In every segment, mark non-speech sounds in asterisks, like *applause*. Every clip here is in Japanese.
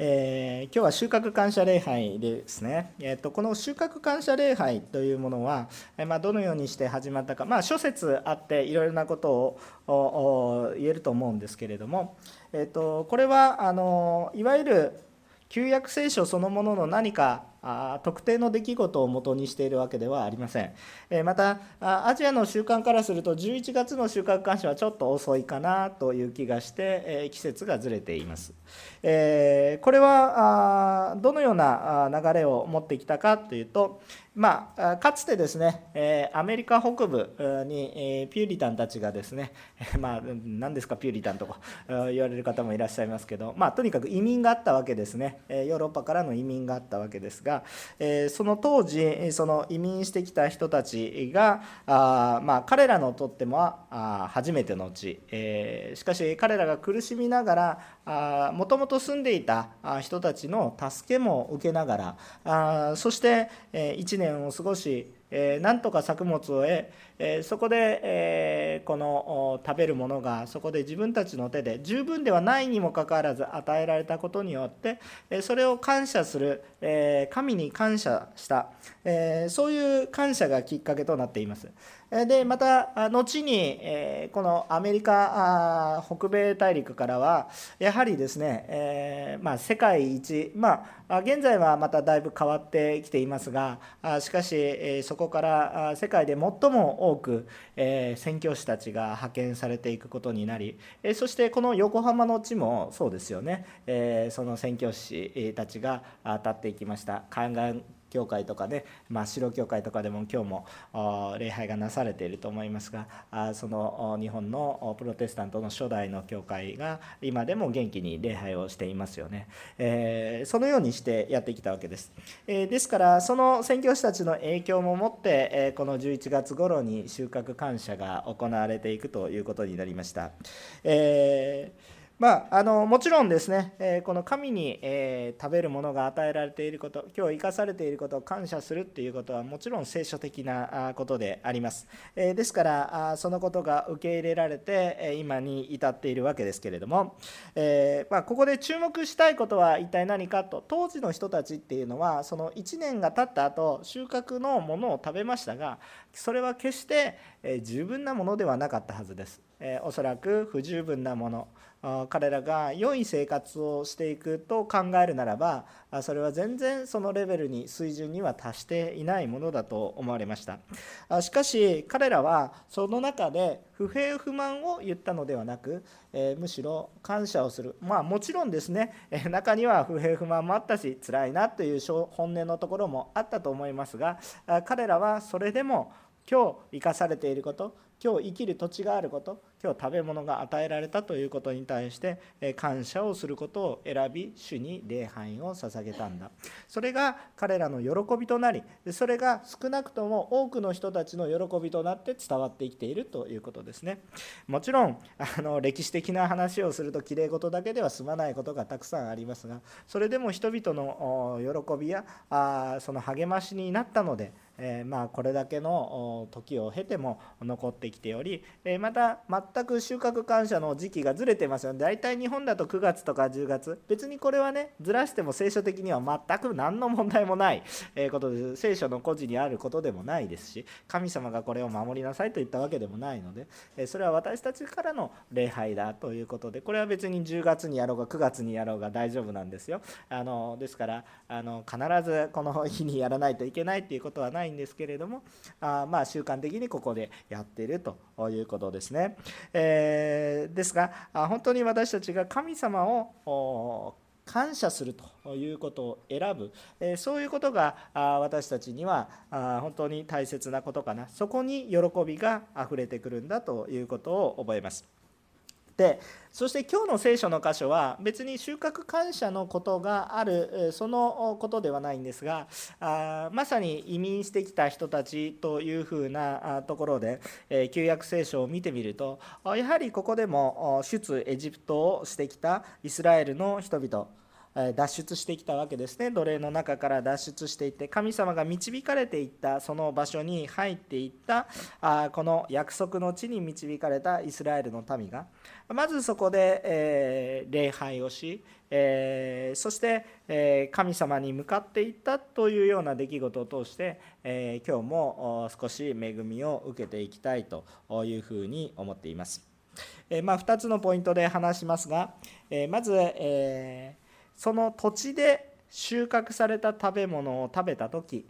えー、今日は収穫感謝礼拝ですね、えーと、この収穫感謝礼拝というものは、えー、まあ、どのようにして始まったか、まあ、諸説あっていろいろなことを言えると思うんですけれども、えーと、これはあのいわゆる旧約聖書そのものの何かあ特定の出来事をもとにしているわけではありません、えまたアジアの習慣からすると11月の収穫感謝はちょっと遅いかなという気がして、え季節がずれています、えこれはどのような流れを持ってきたかというとまあ、かつてですね、アメリカ北部にピューリタンたちがですね、*laughs* まあ、何ですか、ピューリタンとか言われる方もいらっしゃいますけど、まあ、とにかく移民があったわけですね、ヨーロッパからの移民があったわけですが、えその当時、その移民してきた人たちが、あまあ、彼らのとっても初めての地、しかし彼らが苦しみながら、もともと住んでいた人たちの助けも受けながらあ、そして1年を過ごし、えー、なんとか作物を得、そこで、この食べるものがそこで自分たちの手で十分ではないにもかかわらず与えられたことによって、それを感謝する、神に感謝した、そういう感謝がきっかけとなっています。でまた後にこのアメリカ北米大陸からはやはりですね、えまあ、世界一、まあ、現在はまただいぶ変わってきていますがしかしそこから世界で最も多く宣教師たちが派遣されていくことになりそしてこの横浜の地もそうですよねその宣教師たちが立っていきました。教会とかね、まあ、白教会とかでも今日も礼拝がなされていると思いますがその日本のプロテスタントの初代の教会が今でも元気に礼拝をしていますよね、えー、そのようにしてやってきたわけです、えー、ですからその宣教師たちの影響ももって、えこの11月頃に収穫感謝が行われていくということになりました、えーまあ、あのもちろんですね、えー、この神に、えー、食べるものが与えられていること今日生かされていることを感謝するっていうことはもちろん聖書的なことであります、えー、ですからあそのことが受け入れられて、今に至っているわけですけれども、えまあ、ここで注目したいことは一体何かと当時の人たちっていうのはその1年が経った後収穫のものを食べましたがそれは決して、え十分なものではなかったはずです、えおそらく不十分なもの。彼らが良い生活をしていくと考えるならばそれは全然そのレベルに水準には達していないものだと思われました。しかし彼らはその中で不平不満を言ったのではなく、えむしろ感謝をする。まあもちろんですね。中には不平不満もあったし辛いなという本音のところもあったと思いますが彼らはそれでも今日生かされていること今日生きる土地があること今日食べ物が与えられたということに対して感謝をすることを選び主に礼拝を捧げたんだ。それが彼らの喜びとなりそれが少なくとも多くの人たちの喜びとなって伝わってきているということですね。もちろんあの歴史的な話をするときれい事だけでは済まないことがたくさんありますがそれでも人々の喜びやあその励ましになったのでえまあこれだけの時を経ても残ってきており、えまた全く収穫感謝の時期がずれてますよね。大体日本だと9月とか10月。別にこれはねずらしても聖書的には全く何の問題もないことです。聖書の故事にあることでもないですし神様がこれを守りなさいと言ったわけでもないのでそれは私たちからの礼拝だということでこれは別に10月にやろうが9月にやろうが大丈夫なんですよ。あのですからあの必ずこの日にやらないといけないっていうことはないんですけれどもあまあ習慣的にここでやってるということですね。えー、ですが本当に私たちが神様を感謝するということを選ぶ、えそういうことが私たちには本当に大切なことかなそこに喜びがあふれてくるんだということを覚えます。でそして今日の聖書の箇所は別に収穫感謝のことがあるそのことではないんですがあまさに移民してきた人たちというふうなところで、え旧約聖書を見てみるとやはりここでも出エジプトをしてきたイスラエルの人々。脱出してきたわけですね奴隷の中から脱出していって神様が導かれていったその場所に入っていったあこの約束の地に導かれたイスラエルの民がまずそこで、え、礼拝をし、え、そして、え、神様に向かっていったというような出来事を通して、え今日も少し恵みを受けていきたいというふうに思っています。えまあ、2つのポイントで話しますが、えまず、えその土地で収穫された食べ物を食べた時、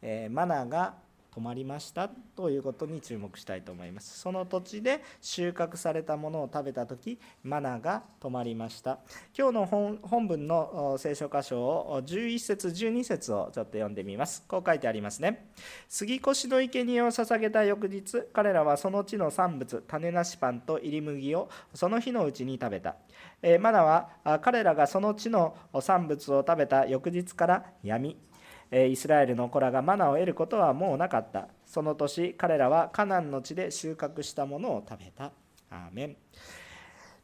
えマナーが止まりましたということに注目したいと思います。その土地で収穫されたものを食べた時マナが止まりました。今日の本文の聖書箇所を11節12節をちょっと読んでみます。こう書いてありますね。杉越の生贄を捧げた翌日彼らはその地の産物種なしパンと入り麦をその日のうちに食べた。マナは彼らがその地の産物を食べた翌日から闇イスラエルの子らがマナを得ることはもうなかった。その年彼らはカナンの地で収穫したものを食べた。アーメン。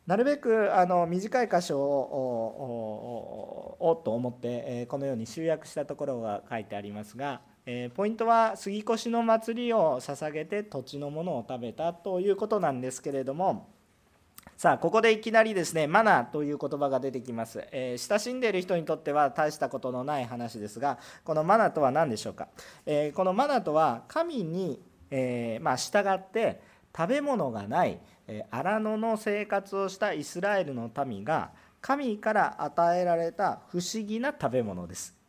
なるべくあの短い箇所をおと思ってこのように集約したところが書いてありますがポイントは杉越の祭りを捧げて土地のものを食べたということなんですけれどもさあここでいきなりですねマナーという言葉が出てきます、えー、親しんでいる人にとっては大したことのない話ですがこのマナーとは何でしょうか、えー、このマナーとは神に、えー、まあ、従って食べ物がないえ荒野の生活をしたイスラエルの民が神から与えられた不思議な食べ物です。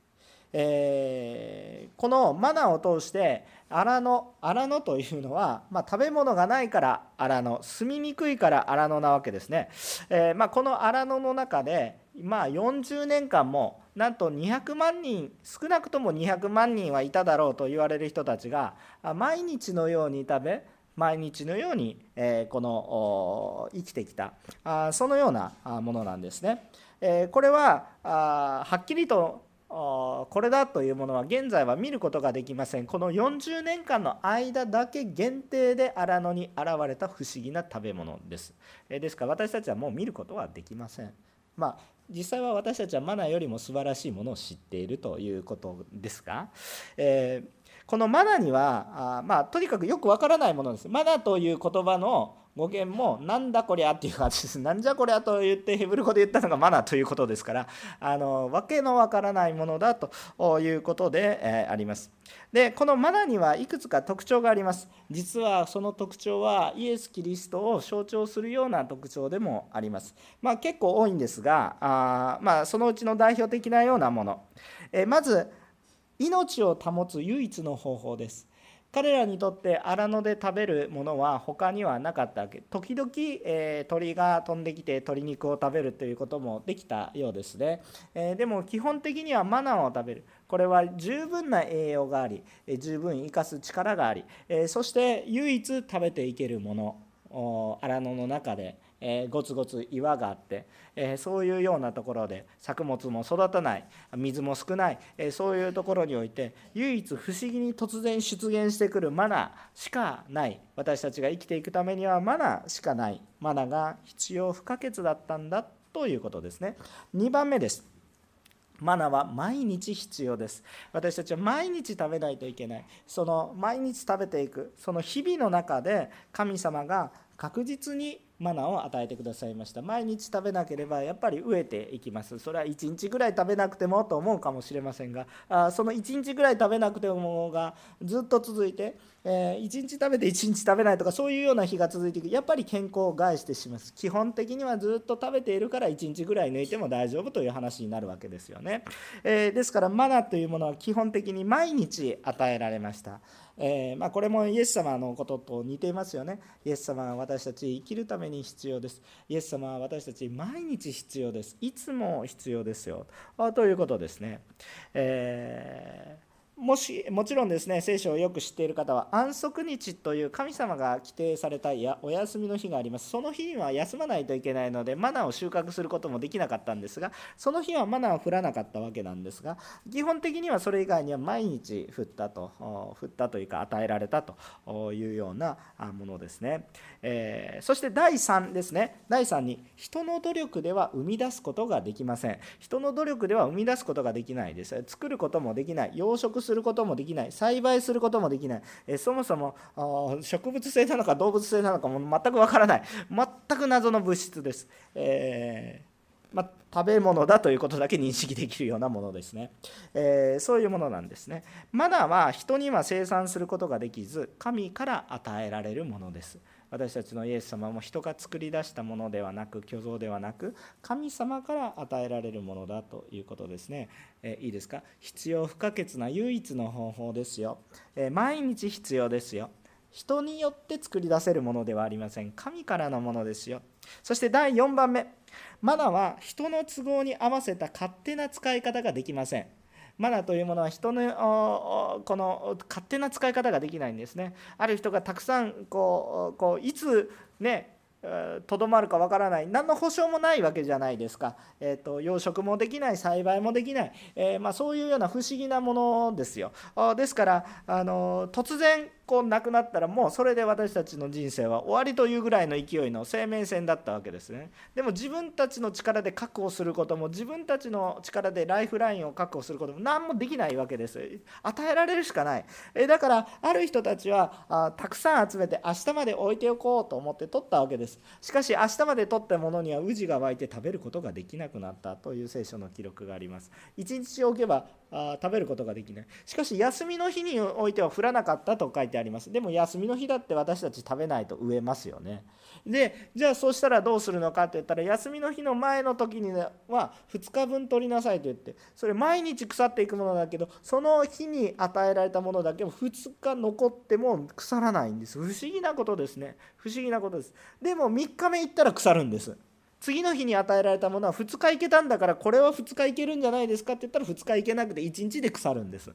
えー、このマナーを通して荒野荒野というのは、まあ、食べ物がないから荒野住みにくいから荒野なわけですね、えー、まあ、この荒野の中で、まあ、40年間もなんと200万人少なくとも200万人はいただろうと言われる人たちが毎日のように食べ毎日のように、えー、この生きてきたあそのようなものなんですね。えこれはあはっきりとこれだというものは現在は見ることができません。この40年間の間だけ限定で荒野に現れた不思議な食べ物です。ですから私たちはもう見ることはできません。まあ実際は私たちはマナよりも素晴らしいものを知っているということですが、えー、このマナにはあまあとにかくよくわからないものです。マナという言葉の語源もなんだこりゃっていう感じです。*laughs* なんじゃこりゃと言ってヘブル語で言ったのがマナということですからあの訳のわからないものだということで、えー、あります。でこのマナにはいくつか特徴があります。実はその特徴はイエス・キリストを象徴するような特徴でもあります。まあ結構多いんですがあまあそのうちの代表的なようなもの、えー、まず命を保つ唯一の方法です。彼らにとって荒野で食べるものは他にはなかったわけ。時々、えー、鳥が飛んできて鶏肉を食べるということもできたようですね、えー、でも基本的にはマナーを食べる。これは十分な栄養がありえ十分生かす力があり、え、そして唯一食べていけるもの荒野の中でえー、ゴツゴツ岩があって、えー、そういうようなところで作物も育たない水も少ない、えー、そういうところにおいて唯一不思議に突然出現してくるマナーしかない。私たちが生きていくためにはマナーしかない。マナーが必要不可欠だったんだということですね。2番目です。マナは毎日必要です。私たちは毎日食べないといけない。その毎日食べていくその日々の中で神様が確実にマナーを与えてくださいました。毎日食べなければやっぱり飢えていきます。それは1日ぐらい食べなくてもと思うかもしれませんがあその1日ぐらい食べなくてもがずっと続いて、えー、1日食べて1日食べないとかそういうような日が続いていく。やっぱり健康を害してします。基本的にはずっと食べているから1日ぐらい抜いても大丈夫という話になるわけですよね、えー、ですからマナというものは基本的に毎日与えられました。えー、まあ、これもイエス様のことと似ていますよね。イエス様は私たち生きるために必要です。イエス様は私たち毎日必要です。いつも必要ですよ。ということですね。えーもしもちろんですね聖書をよく知っている方は安息日という神様が規定されたやお休みの日があります。その日には休まないといけないのでマナーを収穫することもできなかったんですがその日はマナーを降らなかったわけなんですが基本的にはそれ以外には毎日降ったと。降ったというか与えられたというようなものですね、えー、そして第3ですね。第3に人の努力では生み出すことができません人の努力では生み出すことができないです。作ることもできない。養殖するすることもできない。栽培することもできない、えそもそも植物性なのか動物性なのかも全くわからない。全く謎の物質です、えーま、食べ物だということだけ認識できるようなものですね、えー、そういうものなんですね。マナは人には生産することができず神から与えられるものです。私たちのイエス様も人が作り出したものではなく虚像ではなく神様から与えられるものだということですね、えいいですか？必要不可欠な唯一の方法ですよ、え毎日必要ですよ。人によって作り出せるものではありません。神からのものですよ。そして第4番目。マナは人の都合に合わせた勝手な使い方ができません。マナーというものは人のこの勝手な使い方ができないんですね。ある人がたくさんこうこういつねとどまるかわからない。何の保証もないわけじゃないですか、えーと、養殖もできない栽培もできない、えー、まあ、そういうような不思議なものですよ。ですからあの突然こう亡くなったらもうそれで私たちの人生は終わりというぐらいの勢いの生命線だったわけですね。でも自分たちの力で確保することも自分たちの力でライフラインを確保することも何もできないわけです。与えられるしかない。えだからある人たちはあたくさん集めて明日まで置いておこうと思って取ったわけです。しかし明日まで取ったものには宇治が湧いて食べることができなくなったという聖書の記録があります。一日置けばあ食べることができない。しかし休みの日においては降らなかったと書いててあります。でも休みの日だって私たち食べないと飢えますよね。でじゃあそうしたらどうするのかって言ったら休みの日の前の時には2日分取りなさいと言ってそれ毎日腐っていくものだけどその日に与えられたものだけも2日残っても腐らないんです。不思議なことですね。不思議なことです。でも3日目行ったら腐るんです。次の日に与えられたものは2日行けたんだからこれは2日行けるんじゃないですかって言ったら2日行けなくて1日で腐るんです。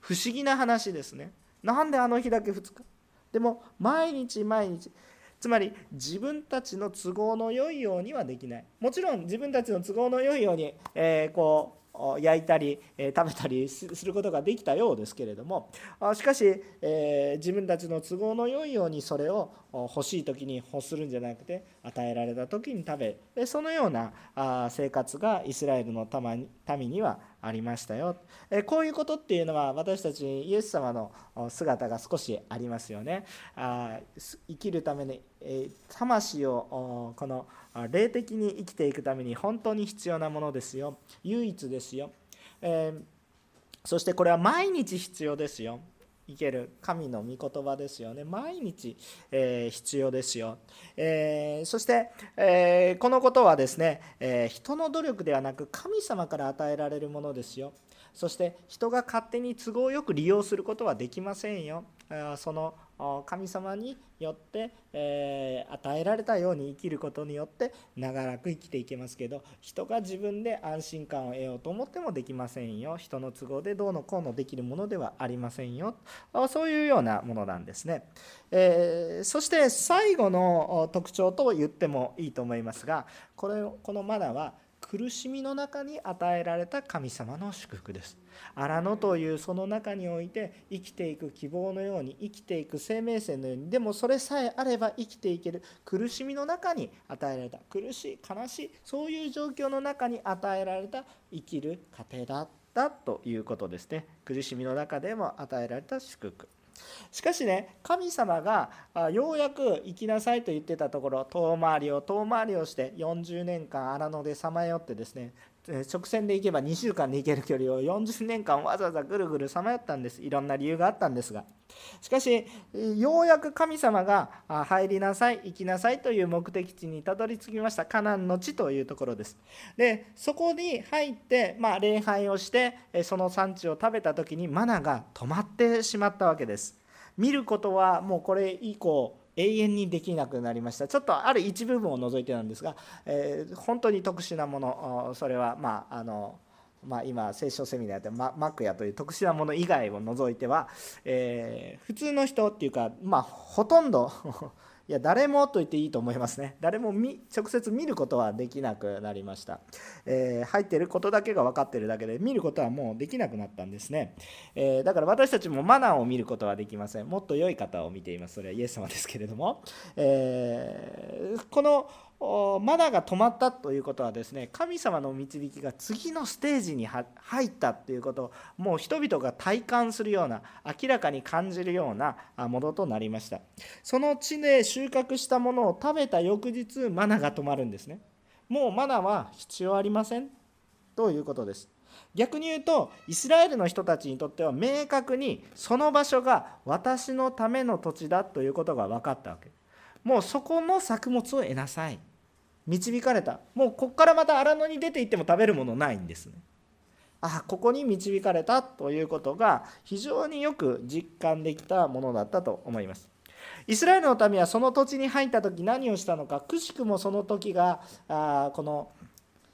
不思議な話ですね。なんであの日だけ2日？でも毎日毎日。つまり自分たちの都合の良いようにはできない。もちろん自分たちの都合の良いように、えー、こう焼いたり、え食べたりすることができたようですけれども。しかし、え自分たちの都合の良いようにそれを欲しい時に欲するんじゃなくて与えられた時に食べでそのようなあ生活がイスラエルの民にはありましたよ。えこういうことっていうのは私たちイエス様の姿が少しありますよね。あ生きるために魂をこの霊的に生きていくために本当に必要なものですよ。唯一ですよ。そしてこれは毎日必要ですよ。いける神の御言葉ですよね。毎日、えー、必要ですよ、えー、そして、えー、このことはですね、え人の努力ではなく神様から与えられるものですよ。そして人が勝手に都合よく利用することはできませんよ。その神様によって、えー、与えられたように生きることによって長らく生きていけますけど人が自分で安心感を得ようと思ってもできませんよ。人の都合でどうのこうのできるものではありませんよ。そういうようなものなんですね、えー、そして最後の特徴と言ってもいいと思いますがこれこのマナは苦しみの中に与えられた神様の祝福です。荒野というその中において生きていく希望のように生きていく生命線のようにでもそれさえあれば生きていける。苦しみの中に与えられた苦しい悲しいそういう状況の中に与えられた生きる過程だったということですね。苦しみの中でも与えられた祝福。しかしね神様がようやく行きなさいと言ってたところ遠回りを遠回りをして40年間荒野でさまよってですね直線で行けば2週間で行ける距離を40年間わざわざぐるぐるさまよったんです。いろんな理由があったんですが。しかしようやく神様が入りなさい行きなさいという目的地にたどり着きました。カナンの地というところです。でそこに入って、まあ、礼拝をしてその産地を食べた時にマナが止まってしまったわけです。見ることはもうこれ以降永遠にできなくなりました。ちょっとある一部分を除いてなんですが、えー、本当に特殊なものそれはまああのまあ、今聖書セミナーでママックやという特殊なもの以外を除いては、えー、普通の人っていうか、まあ、ほとんどいや誰もと言っていいと思いますね。誰も直接見ることはできなくなりました、えー、入ってることだけが分かってるだけで見ることはもうできなくなったんですね、えー、だから私たちもマナーを見ることはできません。もっと良い方を見ています。それはイエス様ですけれども、えー、このマナが止まったということはですね神様の導きが次のステージに入ったということをもう人々が体感するような明らかに感じるようなものとなりました。その地で収穫したものを食べた翌日マナが止まるんですね。もうマナは必要ありませんということです。逆に言うとイスラエルの人たちにとっては明確にその場所が私のための土地だということが分かったわけ。もうそこの作物を得なさい。導かれた。もうこっからまた荒野に出て行っても食べるものないんですね。あここに導かれたということが非常によく実感できたものだったと思います。イスラエルの民はその土地に入った時何をしたのかくしくもその時があこの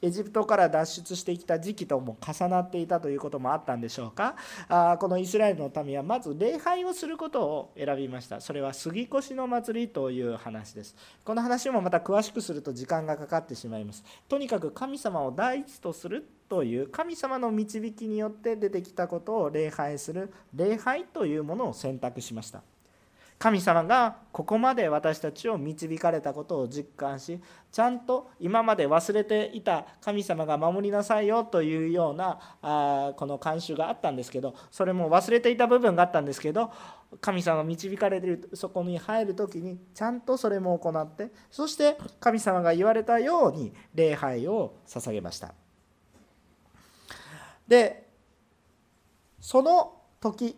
エジプトから脱出してきた時期とも重なっていたということもあったんでしょうか？あこのイスラエルの民はまず礼拝をすることを選びました。それは杉越の祭りという話です。この話もまた詳しくすると時間がかかってしまいます。とにかく神様を第一とするという神様の導きによって出てきたことを礼拝する礼拝というものを選択しました。神様がここまで私たちを導かれたことを実感しちゃんと今まで忘れていた神様が守りなさいよというようなあこの慣習があったんですけどそれも忘れていた部分があったんですけど神様が導かれているそこに入る時にちゃんとそれも行ってそして神様が言われたように礼拝を捧げました。でその時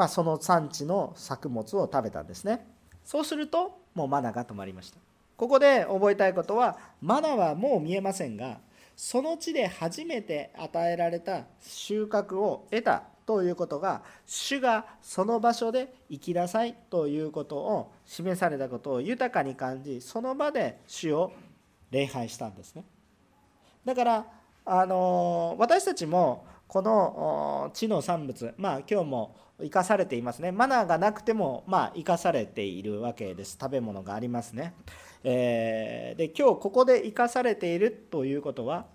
まあ、その産地の作物を食べたんですね。そうするともうマナが止まりました。ここで覚えたいことはマナはもう見えませんがその地で初めて与えられた収穫を得たということが主がその場所で生きなさいということを示されたことを豊かに感じその場で主を礼拝したんですね。だからあの私たちもこの地の産物まあ今日も生かされていますね。マナーがなくてもまあ生かされているわけです。食べ物がありますね、えー、で今日ここで生かされているということは、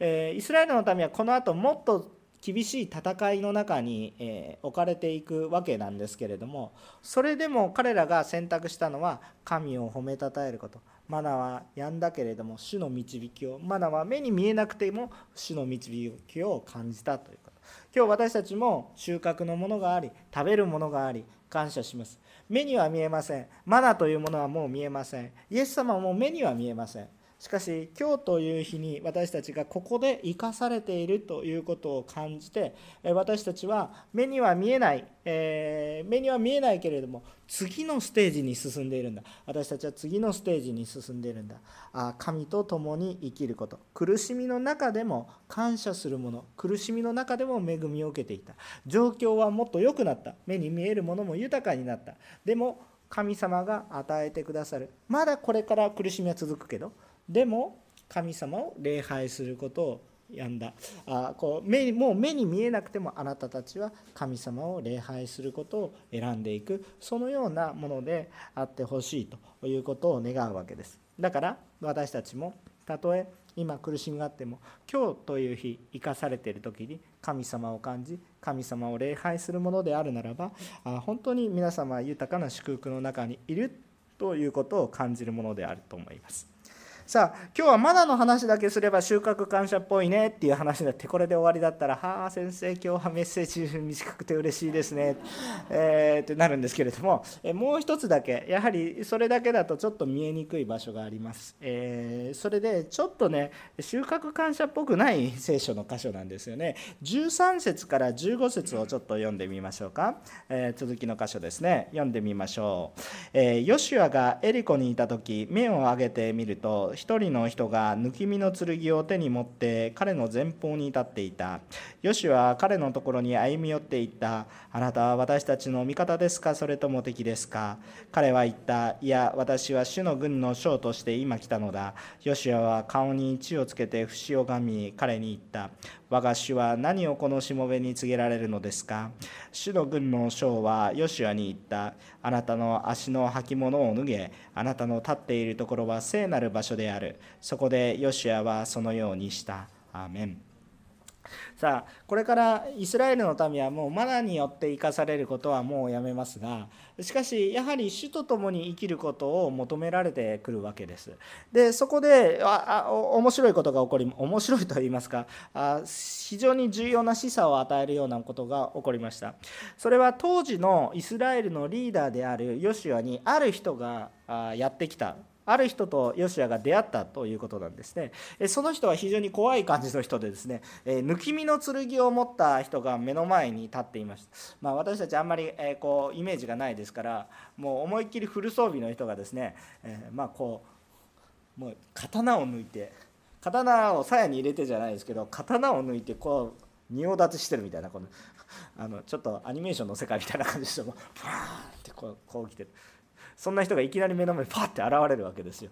えー、イスラエルの民はこの後もっと厳しい戦いの中に、え置かれていくわけなんですけれどもそれでも彼らが選択したのは神を褒めたたえること。マナはやんだけれども主の導きをマナは目に見えなくても主の導きを感じたということ。今日私たちも収穫のものがあり食べるものがあり感謝します。目には見えません。マナというものはもう見えません。イエス様も目には見えません。しかし今日という日に私たちがここで生かされているということを感じて私たちは目には見えない、えー、目には見えないけれども次のステージに進んでいるんだ。私たちは次のステージに進んでいるんだ。あ神と共に生きること。苦しみの中でも感謝するもの。苦しみの中でも恵みを受けていた。状況はもっと良くなった。目に見えるものも豊かになった。でも神様が与えてくださる。まだこれから苦しみは続くけどでも神様を礼拝することをやんだ。あこう目もう目に見えなくてもあなたたちは神様を礼拝することを選んでいく。そのようなものであってほしいということを願うわけです。だから私たちもたとえ今苦しみがあっても今日という日生かされている時に神様を感じ神様を礼拝するものであるならばあ本当に皆様は豊かな祝福の中にいるということを感じるものであると思います。さあ今日はマナの話だけすれば収穫感謝っぽいねっていう話になってこれで終わりだったら「はあ先生今日はメッセージ短くて嬉しいですね」えー、ってなるんですけれども、えもう一つだけやはりそれだけだとちょっと見えにくい場所があります、え、それでちょっとね収穫感謝っぽくない聖書の箇所なんですよね。13節から15節をちょっと読んでみましょうか、え、続きの箇所ですね。読んでみましょう、えヨシュアがエリコにいた時目を上げてみると一人の人が抜き身の剣を手に持って彼の前方に立っていた。ヨシは彼のところに歩み寄っていった。あなたは私たちの味方ですか？それとも敵ですか？彼は言った。いや私は主の軍の将として今来たのだ。ヨシュは顔に血をつけて節をがみ彼に言った。我が主は何をこのしもべに告げられるのですか？主の軍の将はヨシュアに言った。あなたの足の履物を脱げ。あなたの立っているところは聖なる場所である。そこでヨシュアはそのようにした。アーメン。さあこれからイスラエルの民はもうマナによって生かされることはもうやめますがしかしやはり主と共に生きることを求められてくるわけです。でそこでああ面白いことが起こり面白いと言いますかあ非常に重要な示唆を与えるようなことが起こりました。それは当時のイスラエルのリーダーであるヨシュアにある人がやってきた。ある人とヨシアが出会ったということなんですね。その人は非常に怖い感じの人でですね抜き身の剣を持った人が目の前に立っていました、まあ、私たちあんまりこうイメージがないですからもう思いっきりフル装備の人がですねまあこうもう刀を抜いて刀を鞘に入れてじゃないですけど刀を抜いてこう仁王立ちしてるみたいなこのあのちょっとアニメーションの世界みたいな感じでしてもパーンってこうこう来てる。そんな人がいきなり目の前にパッて現れるわけですよ。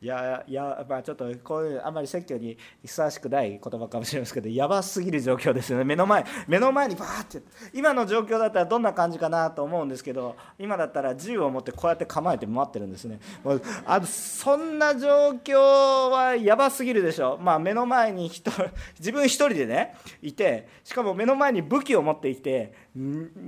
いやいやまあちょっとこういうあまり説教にふさわしくない言葉かもしれませんけどやばすぎる状況ですよね。目の前目の前にバーって。今の状況だったらどんな感じかなと思うんですけど今だったら銃を持ってこうやって構えて待ってるんですね。もうあそんな状況はやばすぎるでしょ。まあ目の前に人自分一人でねいてしかも目の前に武器を持っていて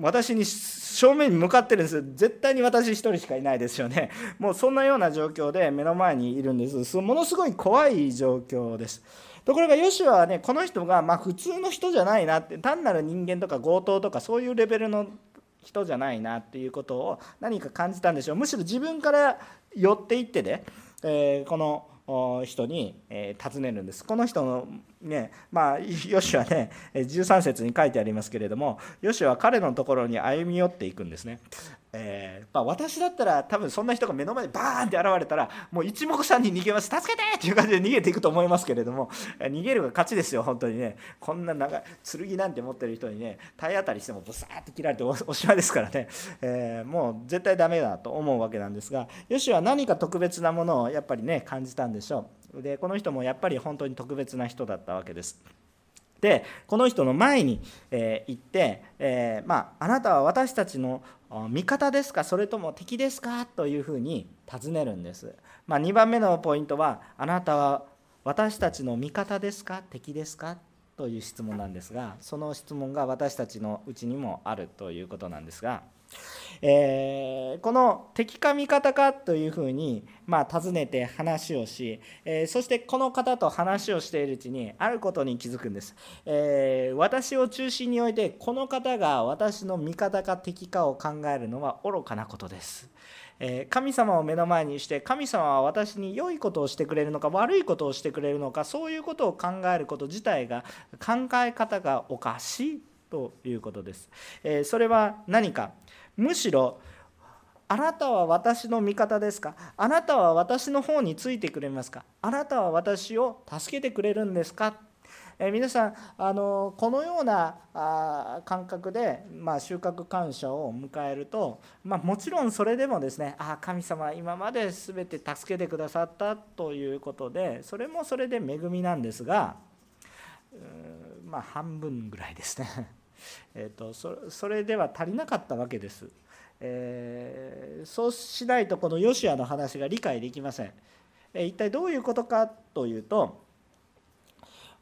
私に正面に向かってるんです。絶対に私一人しかいないですよね。*laughs* もうそんなような状況で目の前にいるんです。ものすごい怖い状況です。ところがヨシュアはねこの人がま普通の人じゃないなって単なる人間とか強盗とかそういうレベルの人じゃないなっていうことを何か感じたんでしょう。むしろ自分から寄っていってね、えー、この人に、え尋ねるんです。この人のね、まあ、*laughs* ヨシュはね、13節に書いてありますけれども、ヨシュは彼のところに歩み寄っていくんですね。えー、まあ、私だったら多分そんな人が目の前にバーンって現れたらもう一目散に逃げます。助けてっていう感じで逃げていくと思いますけれども逃げるが勝ちですよ本当にね。こんな長い剣なんて持ってる人にね体当たりしてもブサーって切られて *laughs* おしまいですからね、えー、もう絶対ダメだと思うわけなんですがよしは何か特別なものをやっぱりね感じたんでしょう。でこの人もやっぱり本当に特別な人だったわけです。でこの人の前に、えー、行って、えー、まあ、あなたは私たちの味方ですか？それとも敵ですか？というふうに尋ねるんです、まあ、2番目のポイントはあなたは私たちの味方ですか？敵ですか？という質問なんですがその質問が私たちのうちにもあるということなんですがえー、この敵か味方かというふうに、まあ、尋ねて話をし、えー、そしてこの方と話をしているうちにあることに気づくんです、えー、私を中心に置いてこの方が私の味方か敵かを考えるのは愚かなことです。え神様を目の前にして神様は私に良いことをしてくれるのか悪いことをしてくれるのかそういうことを考えること自体が考え方がおかしいということです。えそれは何か？むしろあなたは私の味方ですか？あなたは私の方についてくれますか？あなたは私を助けてくれるんですか？え皆さんあのこのようなあ感覚で、まあ、収穫感謝を迎えると、まあ、もちろんそれでもですねあ神様今まで全て助けてくださったということでそれもそれで恵みなんですがまあ半分ぐらいですね。えーと、それでは足りなかったわけです、えー、そうしないとこのヨシアの話が理解できません、えー、一体どういうことかというと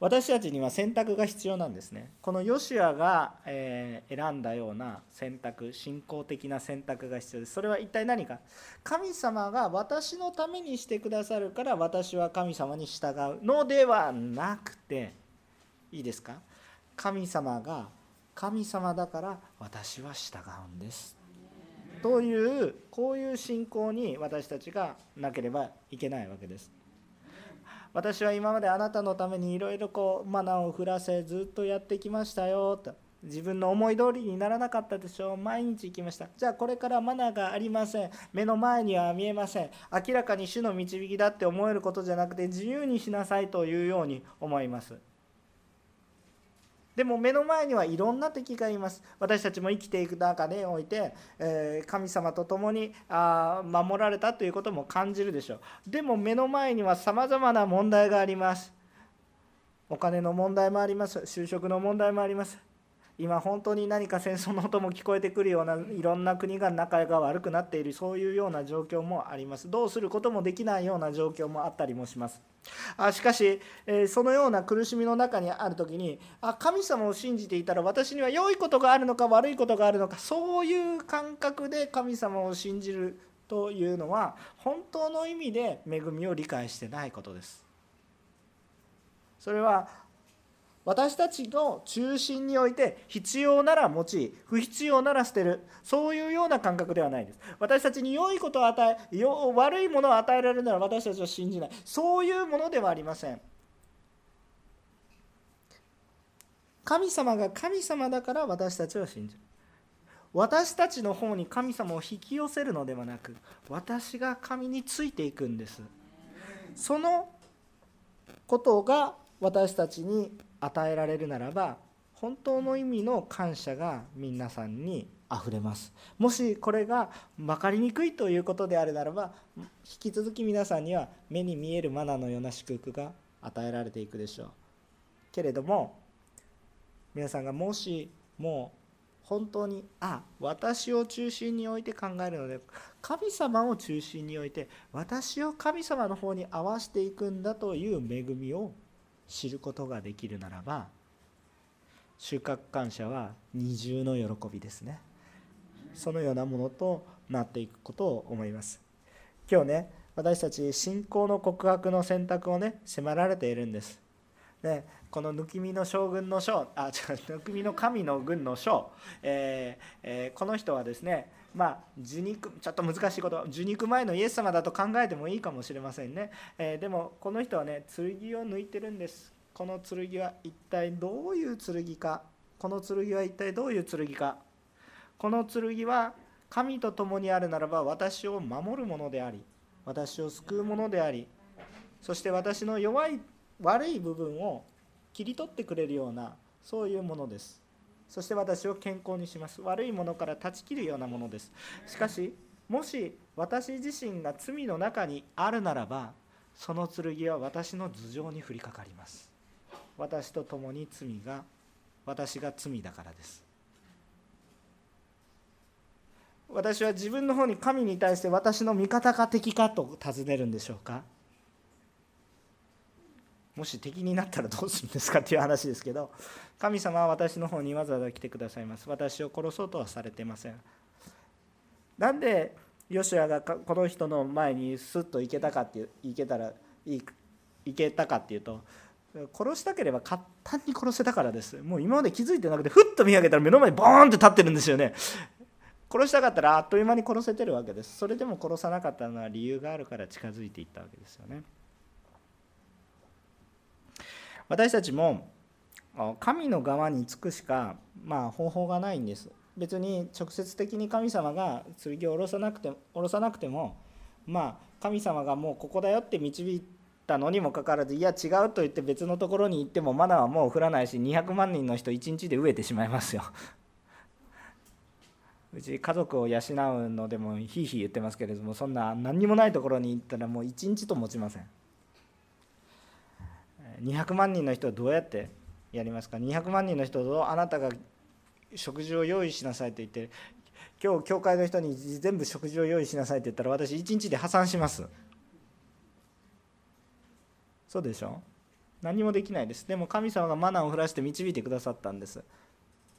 私たちには選択が必要なんですね。このヨシアが、えー、選んだような選択信仰的な選択が必要です。それは一体何か。神様が私のためにしてくださるから私は神様に従うのではなくていいですか？神様が神様だから私は従うんです。というこういう信仰に私たちがなければいけないわけです。私は今まであなたのためにいろいろこうマナーを降らせずっとやってきましたよと。自分の思い通りにならなかったでしょう。毎日行きました。じゃあこれからマナーがありません。目の前には見えません。明らかに主の導きだって思えることじゃなくて自由にしなさいというように思いますでも目の前にはいろんな敵がいます。私たちも生きていく中において、え神様と共にあ守られたということも感じるでしょう。でも目の前にはさまざまな問題があります。お金の問題もあります。就職の問題もあります。今本当に何か戦争の音も聞こえてくるようないろんな国が仲が悪くなっているそういうような状況もあります。どうすることもできないような状況もあったりもします。あしかし、えそのような苦しみの中にある時にあ神様を信じていたら私には良いことがあるのか悪いことがあるのかそういう感覚で神様を信じるというのは本当の意味で恵みを理解してないことです。それは私たちの中心において必要なら用い不必要なら捨てる。そういうような感覚ではないです。私たちに良いことを与え悪いものを与えられるなら私たちは信じない。そういうものではありません。神様が神様だから私たちは信じる。私たちの方に神様を引き寄せるのではなく私が神についていくんです。そのことが私たちに与えられるならば本当の意味の感謝が皆さんにあれます。もしこれが分かりにくいということであるならば引き続き皆さんには目に見えるマナーのような祝福が与えられていくでしょう。けれども皆さんがもしもう本当にあ私を中心に置いて考えるので神様を中心に置いて私を神様の方に合わせていくんだという恵みを知ることができるならば収穫感謝は二重の喜びですね。そのようなものとなっていくことを思います。今日ね私たち信仰の告白の選択をね迫られているんです。ね、この抜き身の将軍の将あ違う抜き身の神の軍の将、えーえー、この人はですねまあ、受肉ちょっと難しいこと受肉前のイエス様だと考えてもいいかもしれませんね、えー、でもこの人はね剣を抜いてるんです。この剣は一体どういう剣か？この剣は一体どういう剣か？この剣は神と共にあるならば私を守るものであり私を救うものでありそして私の弱い悪い部分を切り取ってくれるようなそういうものです。そして私を健康にします。悪いものから断ち切るようなものです。しかしもし私自身が罪の中にあるならばその剣は私の頭上に降りかかります。私と共に罪が私が罪だからです。私は自分の方に神に対して私の味方か敵かと尋ねるんでしょうか。もし敵になったらどうするんですかっていう話ですけど神様は私の方にわざわざ来てくださいます。私を殺そうとはされてません。なんでヨシュアがこの人の前にスッと行けたかっていう行けたら行けたかっていうと殺したければ簡単に殺せたからです。もう今まで気づいてなくてふっと見上げたら目の前にボーンって立ってるんですよね。殺したかったらあっという間に殺せてるわけです。それでも殺さなかったのは理由があるから近づいていったわけですよね。私たちも神の側につくしか、まあ、方法がないんです別に直接的に神様が剣を下ろさなくて下ろさなくてもまあ神様がもうここだよって導いたのにもかかわらずいや違うと言って別のところに行ってもマナはもう降らないし200万人の人1日で飢えてしまいますよ。*laughs* うち家族を養うのでもひいひい言ってますけれどもそんな何にもないところに行ったらもう1日と持ちません。200万人の人はどうやってやりますか？200万人の人をあなたが食事を用意しなさいと言って今日教会の人に全部食事を用意しなさいって言ったら私1日で破産します。そうでしょ？何もできないです。でも神様がマナーを降らして導いてくださったんです。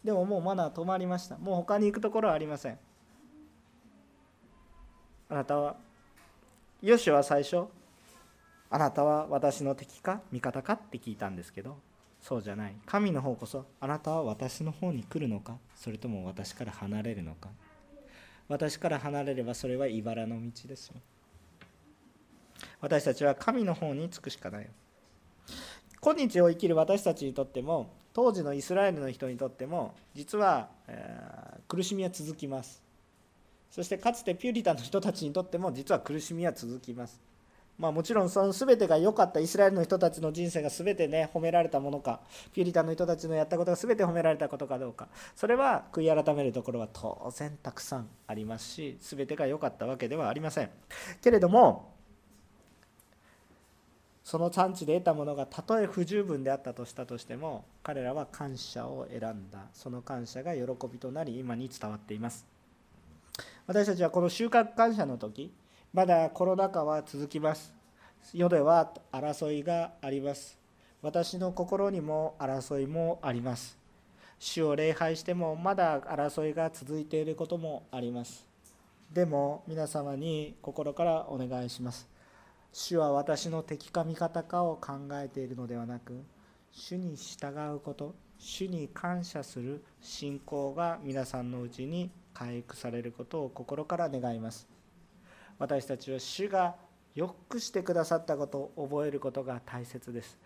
でももうマナー止まりました。もう他に行くところはありません。あなたはヨシは最初あなたは私の敵か味方かって聞いたんですけどそうじゃない。神の方こそあなたは私の方に来るのかそれとも私から離れるのか。私から離れればそれは茨の道ですよ。私たちは神の方に着くしかない今日を生きる私たちにとっても当時のイスラエルの人にとっても実は、えー、苦しみは続きます。そしてかつてピューリタンの人たちにとっても実は苦しみは続きます。まあ、もちろんその全てが良かったイスラエルの人たちの人生が全てね褒められたものかピュリタンの人たちのやったことが全て褒められたことかどうかそれは悔い改めるところは当然たくさんありますし全てが良かったわけではありません。けれどもその産地で得たものがたとえ不十分であったとしたとしても彼らは感謝を選んだ。その感謝が喜びとなり今に伝わっています。私たちはこの収穫感謝の時まだコロナ禍は続きます。世では争いがあります。私の心にも争いもあります。主を礼拝してもまだ争いが続いていることもあります。でも皆様に心からお願いします。主は私の敵か味方かを考えているのではなく主に従うこと主に感謝する信仰が皆さんのうちに回復されることを心から願います。私たちは主がよくしてくださったことを覚えることが大切です。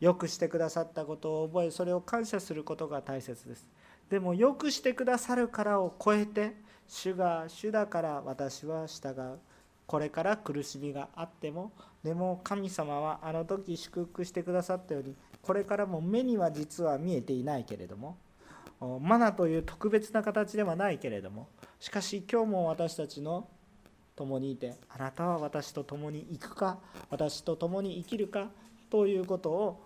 よくしてくださったことを覚えそれを感謝することが大切です。でもよくしてくださるからを超えて主が主だから私は従う。これから苦しみがあってもでも神様はあの時祝福してくださったようにこれからも目には実は見えていないけれどもマナという特別な形ではないけれどもしかし今日も私たちの共にいて。あなたは私と共に行くか？私と共に生きるか？ということを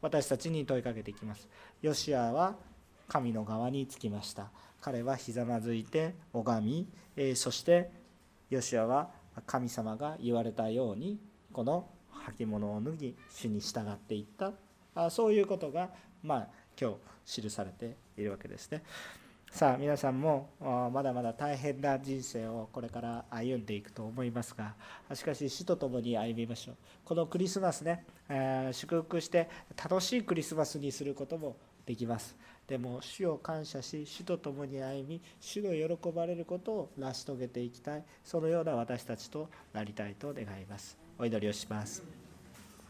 私たちに問いかけていきます。ヨシアは神の側につきました。彼はひざまずいて拝み、えそしてヨシアは神様が言われたようにこの履物を脱ぎ主に従っていった。あそういうことがまあ今日記されているわけですね。さあ皆さんもまだまだ大変な人生をこれから歩んでいくと思いますがしかし死と共に歩みましょう。このクリスマスね、え、祝福して楽しいクリスマスにすることもできます。でも主を感謝し主と共に歩み主の喜ばれることを成し遂げていきたい。そのような私たちとなりたいと願います。お祈りをします。